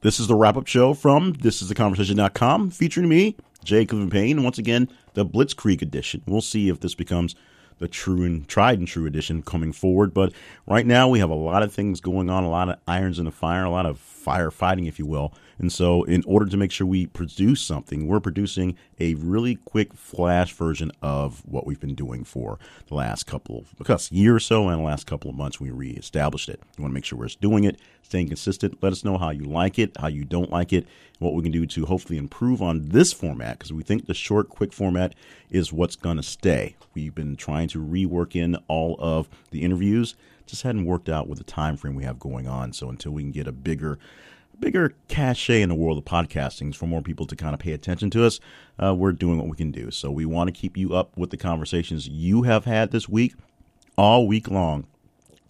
This is the wrap up show from thisistheconversation.com featuring me, Jay Cleveland Payne. Once again, the Blitzkrieg edition. We'll see if this becomes the true and tried and true edition coming forward. But right now, we have a lot of things going on, a lot of irons in the fire, a lot of firefighting, if you will. And so, in order to make sure we produce something, we're producing a really quick flash version of what we've been doing for the last couple of because year or so and the last couple of months. We reestablished it. We want to make sure we're doing it, staying consistent. Let us know how you like it, how you don't like it, what we can do to hopefully improve on this format because we think the short, quick format is what's going to stay. We've been trying to rework in all of the interviews just hadn't worked out with the time frame we have going on. So until we can get a bigger bigger cachet in the world of podcasting for more people to kind of pay attention to us, uh, we're doing what we can do. So we want to keep you up with the conversations you have had this week, all week long.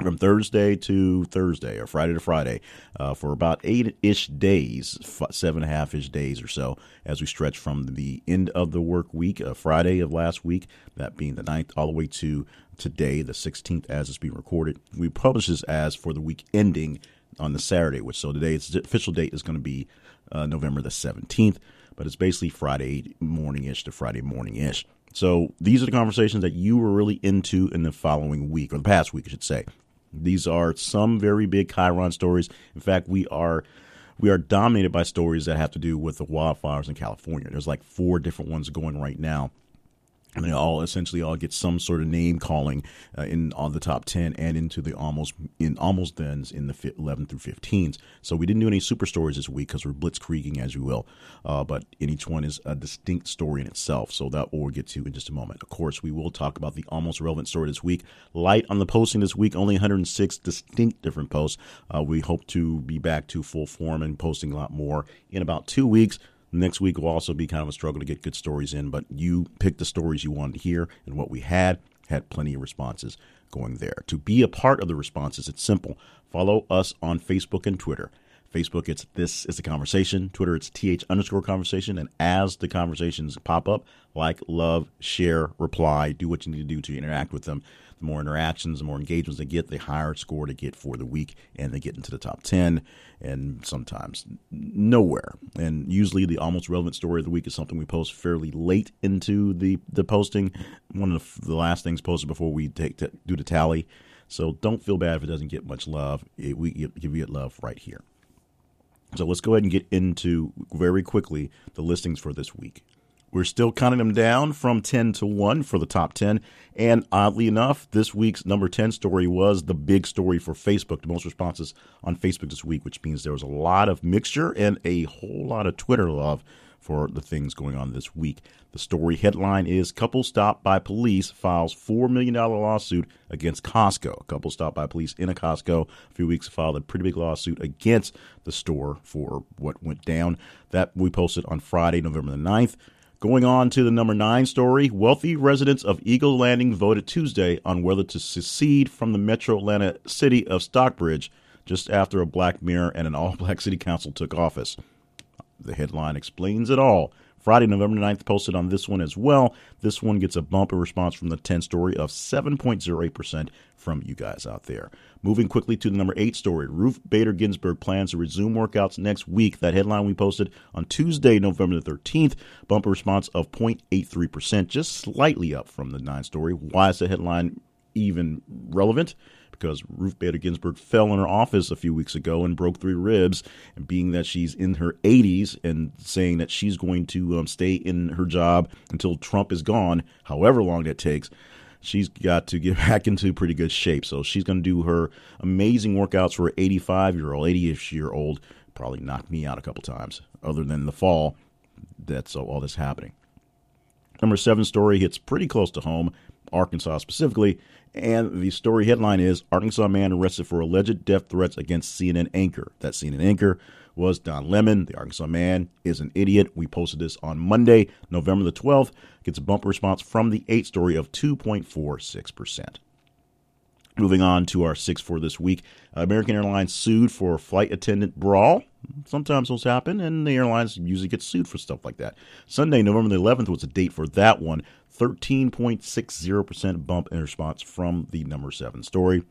From Thursday to Thursday or Friday to Friday uh, for about eight ish days, seven and a half ish days or so, as we stretch from the end of the work week, uh, Friday of last week, that being the 9th, all the way to today, the 16th, as it's being recorded. We publish this as for the week ending on the Saturday, which so today's official date is going to be uh, November the 17th, but it's basically Friday morning ish to Friday morning ish. So these are the conversations that you were really into in the following week, or the past week, I should say. These are some very big Chiron stories. In fact, we are we are dominated by stories that have to do with the wildfires in California. There's like four different ones going right now and they all essentially all get some sort of name calling uh, in on the top 10 and into the almost in almost thens in the 11 through 15s so we didn't do any super stories this week because we're blitzkrieging as you will. Uh, but in each one is a distinct story in itself. So that we'll get to in just a moment. Of course we will talk about the almost relevant story this week. Light on the posting this week only 106 distinct different posts. Uh, we hope to be back to full form and posting a lot more in about two weeks Next week will also be kind of a struggle to get good stories in, but you picked the stories you wanted to hear, and what we had had plenty of responses going there. To be a part of the responses, it's simple. Follow us on Facebook and Twitter. Facebook, it's This is the Conversation. Twitter, it's TH underscore conversation. And as the conversations pop up, like, love, share, reply, do what you need to do to interact with them. The more interactions, the more engagements they get, the higher score they get for the week, and they get into the top 10 and sometimes nowhere. And usually, the almost relevant story of the week is something we post fairly late into the, the posting. One of the last things posted before we take to do the tally. So don't feel bad if it doesn't get much love. It, we give you love right here. So let's go ahead and get into very quickly the listings for this week. We're still counting them down from 10 to 1 for the top 10. And oddly enough, this week's number 10 story was the big story for Facebook, the most responses on Facebook this week, which means there was a lot of mixture and a whole lot of Twitter love for the things going on this week. The story headline is Couple Stopped by Police Files $4 million lawsuit against Costco. A couple stopped by police in a Costco a few weeks filed a pretty big lawsuit against the store for what went down. That we posted on Friday, November the 9th. Going on to the number nine story, wealthy residents of Eagle Landing voted Tuesday on whether to secede from the metro Atlanta city of Stockbridge just after a black mayor and an all black city council took office. The headline explains it all. Friday, November 9th, posted on this one as well. This one gets a bump in response from the 10 story of 7.08% from you guys out there. Moving quickly to the number 8 story Ruth Bader Ginsburg plans to resume workouts next week. That headline we posted on Tuesday, November the 13th. Bumper response of 0.83%, just slightly up from the 9 story. Why is the headline even relevant? Because Ruth Bader Ginsburg fell in her office a few weeks ago and broke three ribs. And being that she's in her 80s and saying that she's going to um, stay in her job until Trump is gone, however long that takes, she's got to get back into pretty good shape. So she's going to do her amazing workouts for an 85 year old, 80 ish year old. Probably knocked me out a couple times, other than the fall. That's all this happening. Number seven story hits pretty close to home, Arkansas specifically. And the story headline is Arkansas man arrested for alleged death threats against CNN anchor. That CNN anchor was Don Lemon. The Arkansas man is an idiot. We posted this on Monday, November the 12th. Gets a bump response from the 8 story of 2.46%. Moving on to our six for this week. American Airlines sued for flight attendant brawl. Sometimes those happen, and the airlines usually get sued for stuff like that. Sunday, November the 11th, was the date for that one. 13.60% bump in response from the number seven story.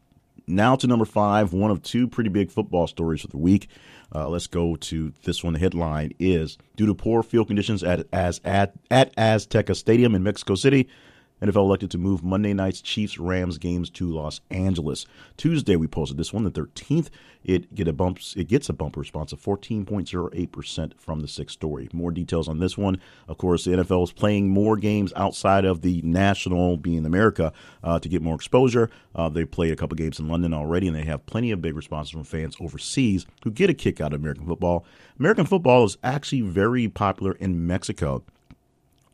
now to number five, one of two pretty big football stories for the week. Uh, let's go to this one. The headline is Due to poor field conditions at, as, at, at Azteca Stadium in Mexico City, NFL elected to move Monday night's Chiefs Rams games to Los Angeles. Tuesday we posted this one, the 13th. It get a bumps it gets a bump response of 14.08% from the sixth story. More details on this one. Of course, the NFL is playing more games outside of the national, being America, uh, to get more exposure. Uh, they played a couple games in London already, and they have plenty of big responses from fans overseas who get a kick out of American football. American football is actually very popular in Mexico.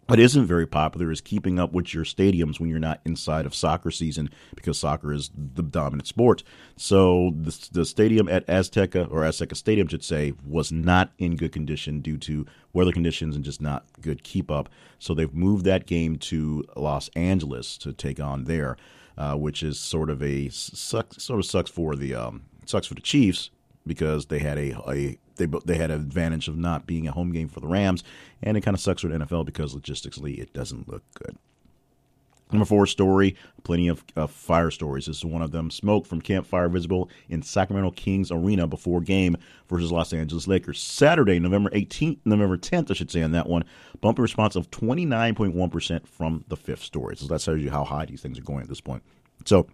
What isn't very popular is keeping up with your stadiums when you're not inside of soccer season because soccer is the dominant sport. So the, the stadium at Azteca or Azteca Stadium should say was not in good condition due to weather conditions and just not good keep up. So they've moved that game to Los Angeles to take on there, uh, which is sort of a suck, sort of sucks for the um, sucks for the Chiefs because they had a, a they they had an advantage of not being a home game for the Rams, and it kind of sucks for the NFL because logistically it doesn't look good. Number four story, plenty of fire stories. This is one of them. Smoke from campfire visible in Sacramento Kings Arena before game versus Los Angeles Lakers. Saturday, November 18th, November 10th, I should say on that one. Bumper response of 29.1% from the fifth story. So that tells you how high these things are going at this point. So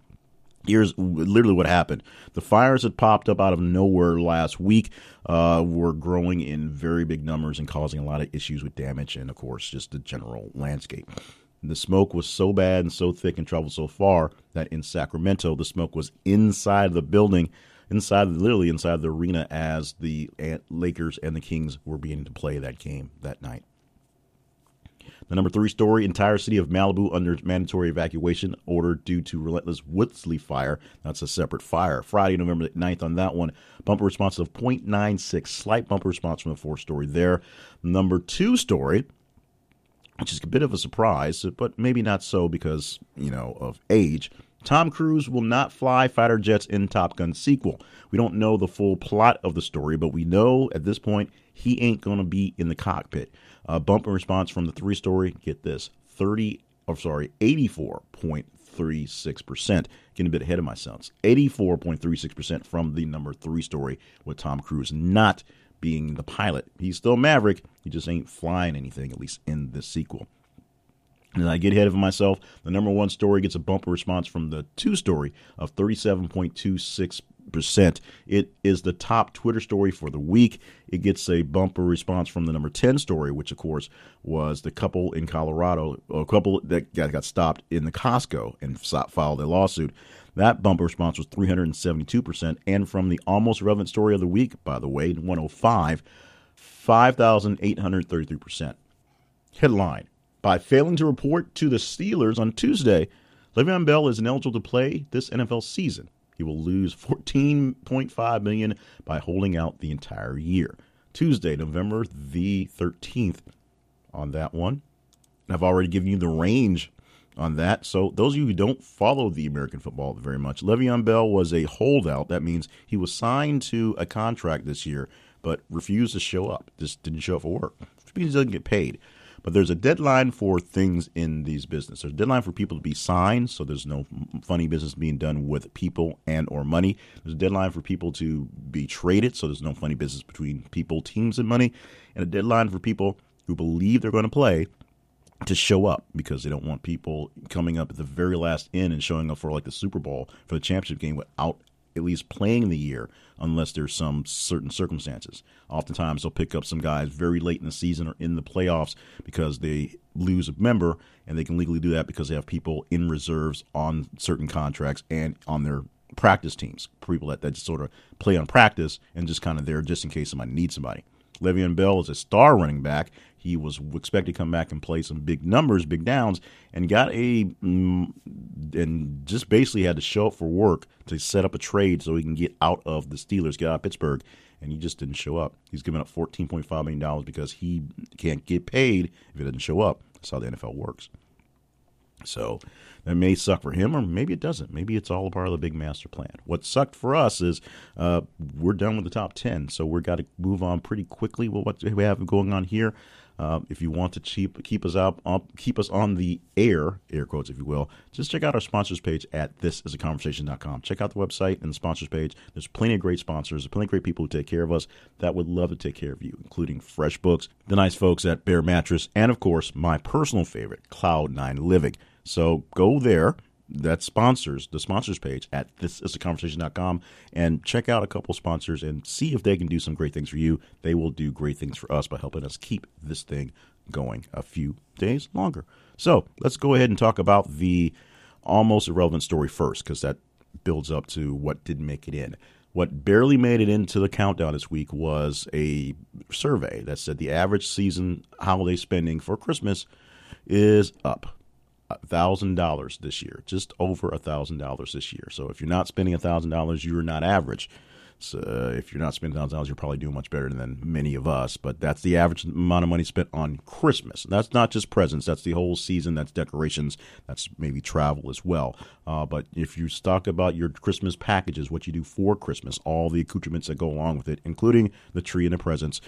Here's literally what happened. The fires that popped up out of nowhere last week uh, were growing in very big numbers and causing a lot of issues with damage and, of course, just the general landscape. The smoke was so bad and so thick and traveled so far that in Sacramento, the smoke was inside the building, inside, literally inside the arena, as the Lakers and the Kings were beginning to play that game that night. The number three story entire city of Malibu under mandatory evacuation order due to relentless Woolsey fire. That's a separate fire. Friday, November 9th on that one. Bumper response of 0.96. Slight bumper response from the fourth story there. Number two story, which is a bit of a surprise, but maybe not so because, you know, of age. Tom Cruise will not fly fighter jets in Top Gun sequel. We don't know the full plot of the story, but we know at this point he ain't going to be in the cockpit. Uh, in response from the three story, get this, 30, or sorry, 84.36%. Getting a bit ahead of myself. 84.36% from the number three story with Tom Cruise not being the pilot. He's still Maverick, he just ain't flying anything, at least in the sequel. And I get ahead of myself. The number one story gets a bumper response from the two story of 37.26 percent. It is the top Twitter story for the week. It gets a bumper response from the number 10 story, which, of course, was the couple in Colorado, a couple that got, stopped in the Costco and filed a lawsuit. That bumper response was 372%. And from the almost relevant story of the week, by the way, 105, 5,833%. Headline By failing to report to the Steelers on Tuesday, Le'Veon Bell is ineligible to play this NFL season. He will lose 14.5 million by holding out the entire year. Tuesday, November the 13th on that one. I've already given you the range on that. So those of you who don't follow the American football very much, Le'Veon Bell was a holdout. That means he was signed to a contract this year, but refused to show up. Just didn't show up for work, which means he doesn't get paid. But there's a deadline for things in these businesses. There's a deadline for people to be signed, so there's no funny business being done with people and or money. There's a deadline for people to be traded, so there's no funny business between people, teams, and money. And a deadline for people who believe they're going to play to show up because they don't want people coming up at the very last end and showing up for like the Super Bowl for the championship game without at least playing the year unless there's some certain circumstances. Oftentimes they'll pick up some guys very late in the season or in the playoffs because they lose a member and they can legally do that because they have people in reserves on certain contracts and on their practice teams, people that, that just sort of play on practice and just kind of there just in case somebody needs somebody. Le'Veon Bell is a star running back. He was expected to come back and play some big numbers, big downs, and got a mm, and just basically had to show up for work to set up a trade so he can get out of the Steelers, get out of Pittsburgh, and he just didn't show up. He's giving up fourteen point five million dollars because he can't get paid if he doesn't show up. That's how the NFL works. So that may suck for him, or maybe it doesn't. Maybe it's all a part of the big master plan. What sucked for us is uh, we're done with the top 10, so we've got to move on pretty quickly with what we have going on here. Uh, if you want to keep keep us out, keep us on the air, air quotes, if you will, just check out our sponsors page at thisisaconversation.com. Check out the website and the sponsors page. There's plenty of great sponsors, plenty of great people who take care of us that would love to take care of you, including FreshBooks, the nice folks at Bear Mattress, and of course, my personal favorite, Cloud9 Living. So go there that sponsors the sponsors page at thisisaconversation.com and check out a couple sponsors and see if they can do some great things for you. They will do great things for us by helping us keep this thing going a few days longer. So let's go ahead and talk about the almost irrelevant story first because that builds up to what didn't make it in. What barely made it into the countdown this week was a survey that said the average season holiday spending for Christmas is up thousand dollars this year, just over a thousand dollars this year. So if you're not spending a thousand dollars, you're not average. So if you're not spending thousand dollars, you're probably doing much better than many of us. But that's the average amount of money spent on Christmas. And that's not just presents. That's the whole season. That's decorations. That's maybe travel as well. Uh, but if you talk about your Christmas packages, what you do for Christmas, all the accoutrements that go along with it, including the tree and the presents,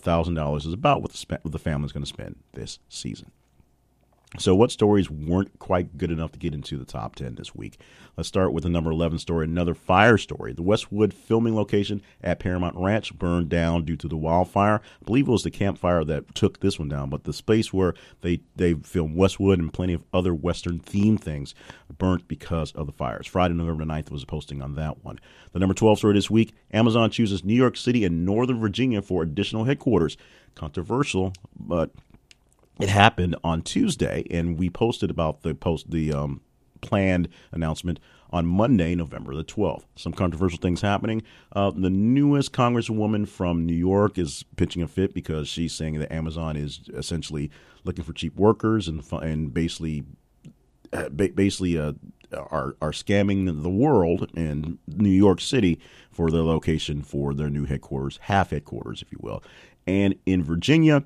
thousand dollars is about what the, what the family's going to spend this season. So, what stories weren't quite good enough to get into the top 10 this week? Let's start with the number 11 story, another fire story. The Westworld filming location at Paramount Ranch burned down due to the wildfire. I believe it was the campfire that took this one down, but the space where they, they filmed Westworld and plenty of other Western themed things burnt because of the fires. Friday, November 9th was a posting on that one. The number 12 story this week Amazon chooses New York City and Northern Virginia for additional headquarters. Controversial, but it happened on Tuesday, and we posted about the post the um, planned announcement on Monday, November the 12th. Some controversial things happening. Uh, the newest congresswoman from New York is pitching a fit because she's saying that Amazon is essentially looking for cheap workers and and basically uh, basically uh, are are scamming the world in New York City for their location for their new headquarters, half headquarters, if you will. And in Virginia,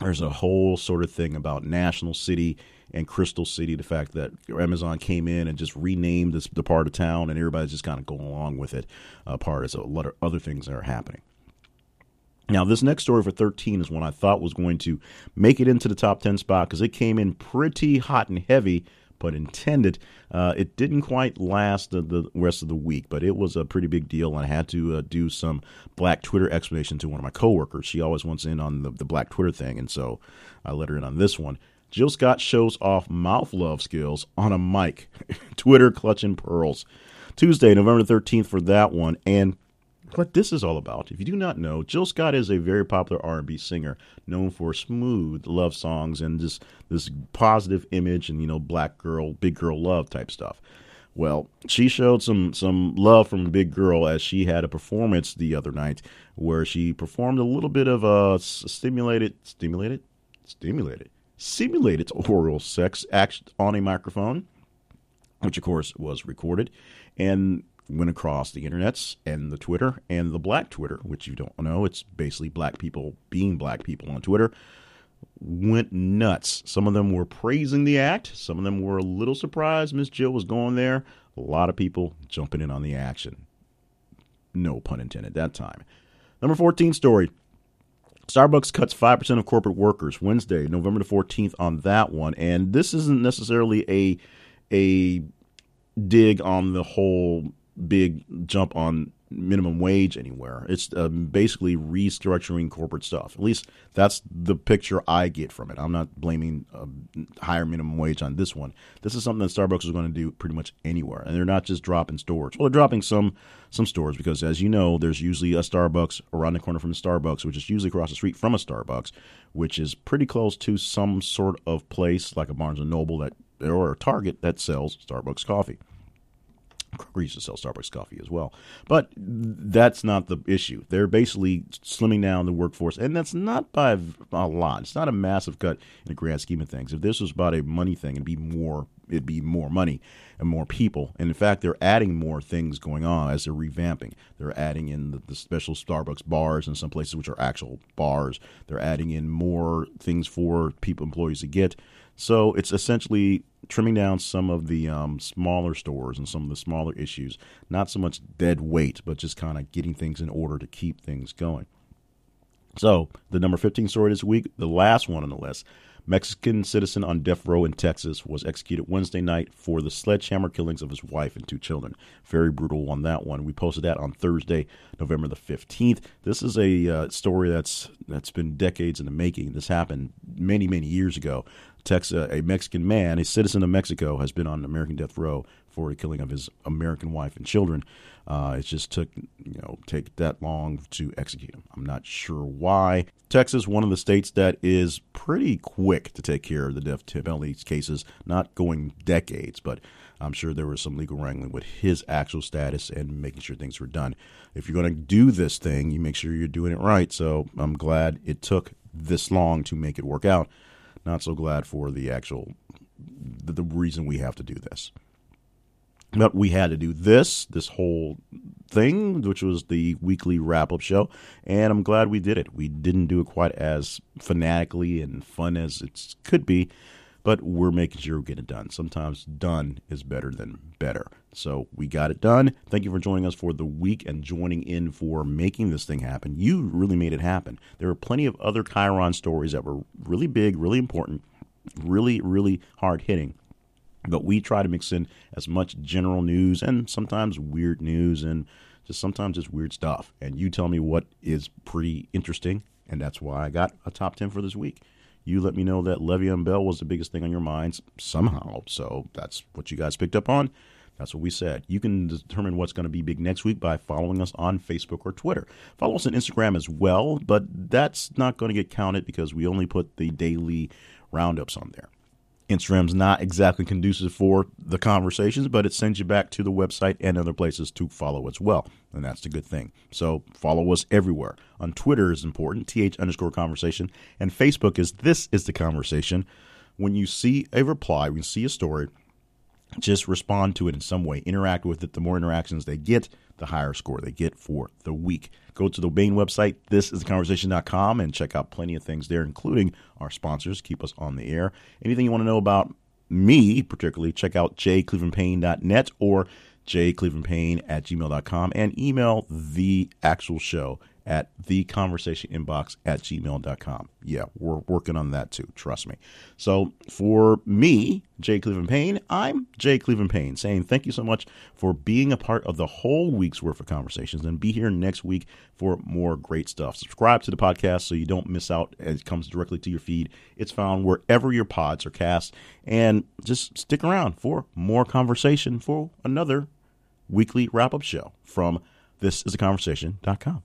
there's a whole sort of thing about National City and Crystal City. The fact that Amazon came in and just renamed this the part of town, and everybody's just kind of going along with it. Uh, part as a lot of other things that are happening. Now, this next story for 13 is one I thought was going to make it into the top 10 spot because it came in pretty hot and heavy pun intended. Uh, it didn't quite last the, the, rest of the week, but it was a pretty big deal, and I had to uh, do some Black Twitter explanation to one of my coworkers. She always wants in on the, the Black Twitter thing, and so I let her in on this one. Jill Scott shows off mouth love skills on a mic. Twitter clutching pearls. Tuesday, November 13th for that one, and what this is all about. If you do not know, Jill Scott is a very popular R&B singer known for smooth love songs and just this positive image and you know black girl, big girl love type stuff. Well, she showed some some love from Big Girl as she had a performance the other night where she performed a little bit of uh, a stimulated stimulated stimulated simulated oral sex act on a microphone, which of course was recorded, and went across the internets and the Twitter and the black Twitter, which you don't know, it's basically black people being black people on Twitter, went nuts. Some of them were praising the act, some of them were a little surprised Miss Jill was going there. A lot of people jumping in on the action. No pun intended that time. Number 14 story. Starbucks cuts 5% of corporate workers Wednesday, November the 14th on that one. And this isn't necessarily a a dig on the whole big jump on minimum wage anywhere. It's um, basically restructuring corporate stuff. At least that's the picture I get from it. I'm not blaming a higher minimum wage on this one. This is something that Starbucks is going to do pretty much anywhere, and they're not just dropping stores. Well, they're dropping some some stores because, as you know, there's usually a Starbucks around the corner from the Starbucks, which is usually across the street from a Starbucks, which is pretty close to some sort of place like a Barnes and Noble that or a Target that sells Starbucks coffee. Used to sell Starbucks coffee as well. But that's not the issue. They're basically slimming down the workforce, and that's not by a lot. It's not a massive cut in the grand scheme of things. If this was about a money thing, it'd be more. It'd be more money and more people. And in fact, they're adding more things going on as they're revamping. They're adding in the, the special Starbucks bars in some places, which are actual bars. They're adding in more things for people employees to get. So it's essentially trimming down some of the um, smaller stores and some of the smaller issues. Not so much dead weight, but just kind of getting things in order to keep things going. So, the number 15 story this week, the last one on the list Mexican citizen on death row in Texas was executed Wednesday night for the sledgehammer killings of his wife and two children. Very brutal on that one. We posted that on Thursday, November the 15th. This is a uh, story that's that's been decades in the making. This happened many, many years ago. Texas, a Mexican man, a citizen of Mexico, has been on American death row for the killing of his American wife and children. Uh, it just took you know take that long to execute him. I'm not sure why. Texas, one of the states that is pretty quick to take care of the death penalty cases, not going decades, but I'm sure there was some legal wrangling with his actual status and making sure things were done. If you're going to do this thing, you make sure you're doing it right. So I'm glad it took this long to make it work out. Not so glad for the actual the, the reason we have to do this. But we had to do this, this whole thing, which was the weekly wrap up show. And I'm glad we did it. We didn't do it quite as fanatically and fun as it could be, but we're making sure we get it done. Sometimes done is better than better. So we got it done. Thank you for joining us for the week and joining in for making this thing happen. You really made it happen. There are plenty of other Chiron stories that were really big, really important, really, really hard hitting but we try to mix in as much general news and sometimes weird news and just sometimes just weird stuff. And you tell me what is pretty interesting, and that's why I got a top 10 for this week. You let me know that Le'Veon Bell was the biggest thing on your minds somehow. So that's what you guys picked up on. That's what we said. You can determine what's going to be big next week by following us on Facebook or Twitter. Follow us on Instagram as well, but that's not going to get counted because we only put the daily roundups on there. Instagram's not exactly conducive for the conversations, but it sends you back to the website and other places to follow as well. And that's the good thing. So follow us everywhere. On Twitter is important, th underscore conversation. And Facebook is this is the conversation. When you see a reply, when you see a story, just respond to it in some way, interact with it. The more interactions they get, the higher score they get for the week. Go to the Bain website, this is the conversation.com, and check out plenty of things there, including our sponsors. Keep us on the air. Anything you want to know about me, particularly, check out jclevelandpayne.net or jclevelandpayne at gmail.com and email the actual show at the conversation inbox at gmail.com. Yeah, we're working on that too. Trust me. So for me, Jay Cleveland Payne, I'm Jay Cleveland Payne saying thank you so much for being a part of the whole week's worth of conversations and be here next week for more great stuff. Subscribe to the podcast so you don't miss out. It comes directly to your feed. It's found wherever your pods are cast. And just stick around for more conversation for another weekly wrap up show from this is a conversation.com.